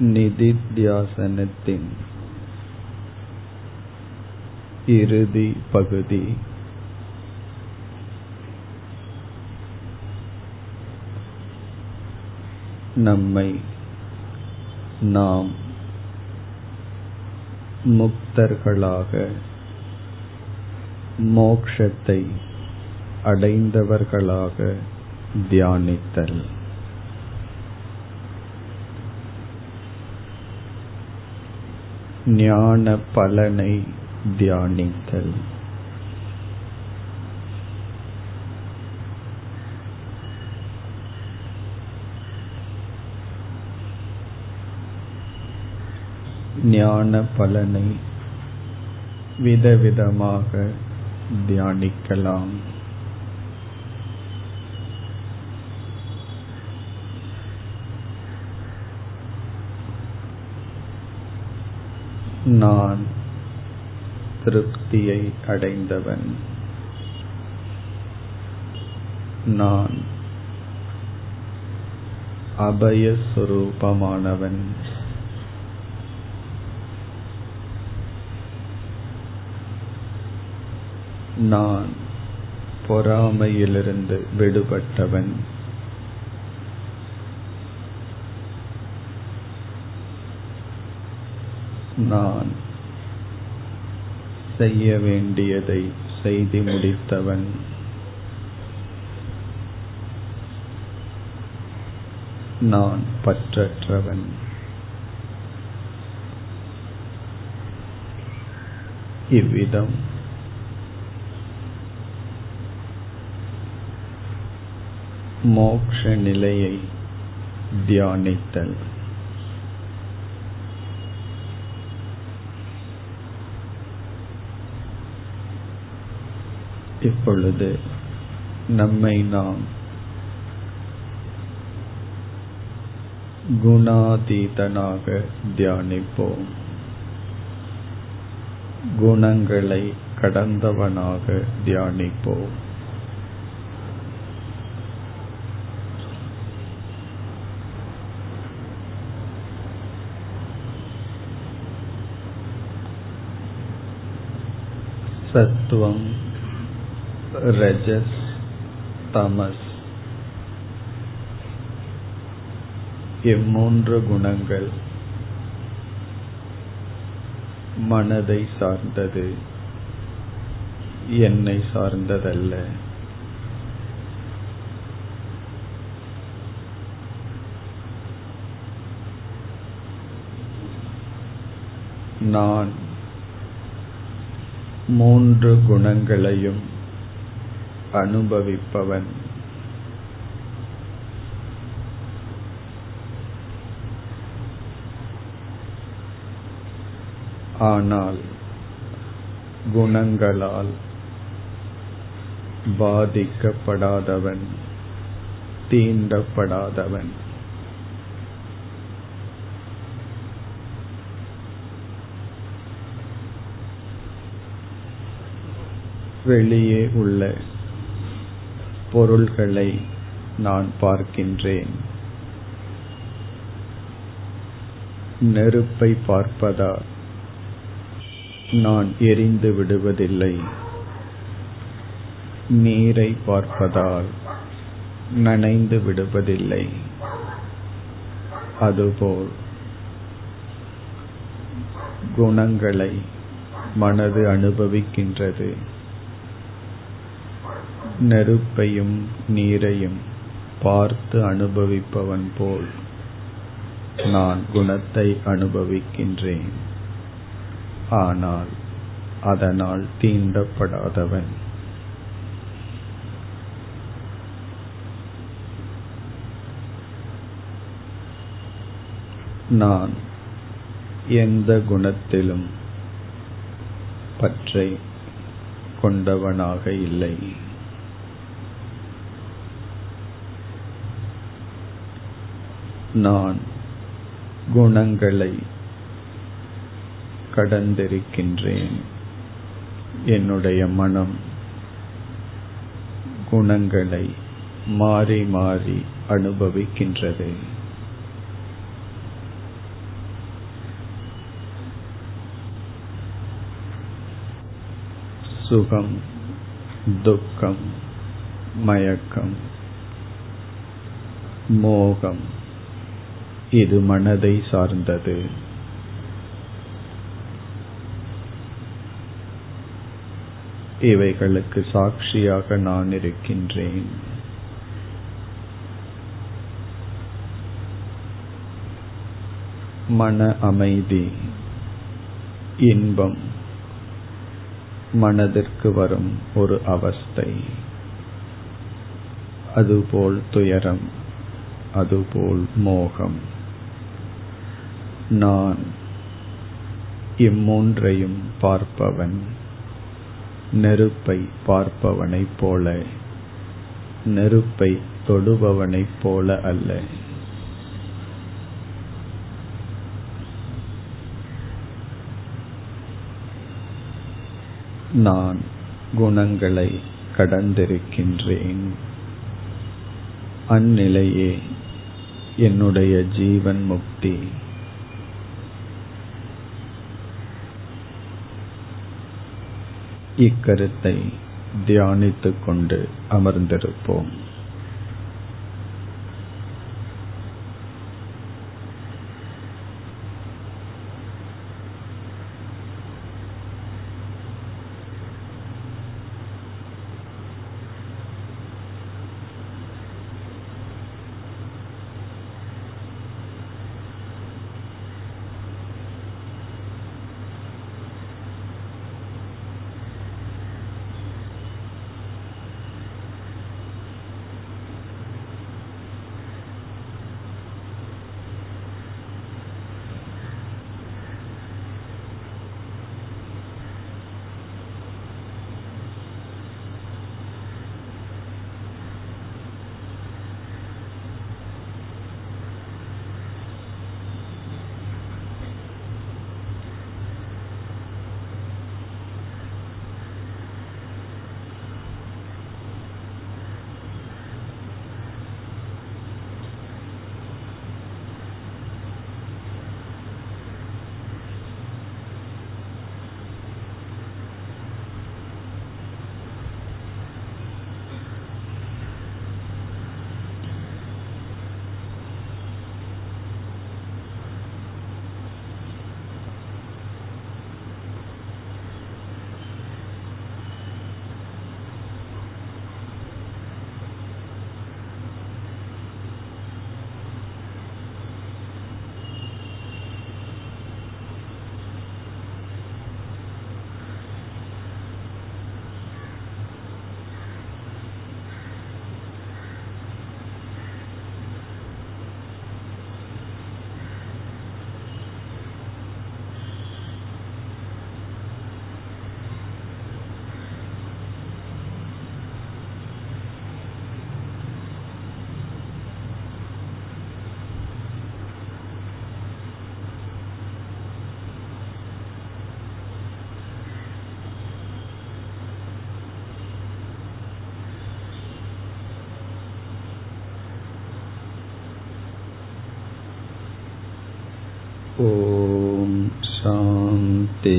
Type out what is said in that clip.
நிதித்தியாசனத்தின் இறுதி பகுதி. நம்மை நாம் முக்தர்களாக மோக்ஷத்தை அடைந்தவர்களாக தியானித்தல். ஞான பலனை தியானித்தல். ஞான பலனை விதவிதமாக தியானிக்கலாம். நான் திருப்தியை அடைந்தவன். நான் அபயஸ்வரூபமானவன். நான் பொறாமையிலிருந்து விடுபட்டவன். நான் செய்ய வேண்டியதை செய்து முடித்தவன். நான் பற்றற்றவன். இவ்விதம் மோக்ஷ நிலையை தியானித்தல். இப்பொழுது நம்மை நாம் குணாதீதனாக தியானிப்போம். குணங்களை கடந்தவனாக தியானிப்போம். சத்துவம் ரஜஸ் தமஸ் இம்மூன்று குணங்கள் மனதை சார்ந்தது என்னை சார்ந்ததல்ல. நான் மூன்று குணங்களையும் அனுபவிப்பவன். ஆனால் குணங்களால் பாதிக்கப்படாதவன் தீண்டப்படாதவன். வெளியே உள்ள பொருள்களை நான் பார்க்கின்றேன். நெருப்பை பார்ப்பதா நான் எரிந்து விடுவதில்லை. நீரை பார்ப்பதால் நனைந்து விடுவதில்லை. அதுபோல் குணங்களை மனது அனுபவிக்கின்றது. நெருப்பையும் நீரையும் பார்த்து அனுபவிப்பவன் போல் நான் குணத்தை அனுபவிக்கின்றேன். ஆனால் அதனால் தீண்டப்படாதவன். நான் எந்த குணத்திலும் பற்றை கொண்டவனாக இல்லை. நான் குணங்களை கடந்திருக்கின்றேன். என்னுடைய மனம் குணங்களை மாறி மாறி அனுபவிக்கின்றது. சுகம் துக்கம் மயக்கம் மோகம் இது மனதை சார்ந்தது. இவைகளுக்கு சாட்சியாக நான் இருக்கின்றேன். மன அமைதி இன்பம் மனதிற்கு வரும் ஒரு அவஸ்தை. அதுபோல் துயரம் அதுபோல் மோகம். நான் இம்மூன்றையும் பார்ப்பவன் நெருப்பை பார்ப்பவனைப் போல நெருப்பை தொடுபவனைப் போல அல்ல. நான் குணங்களை கடந்திருக்கின்றேன். அந்நிலையே என்னுடைய ஜீவன் முக்தி. இக்கருத்தை தியானித்துக் கொண்டு அமர்ந்திருப்போம். ॐ शान्ति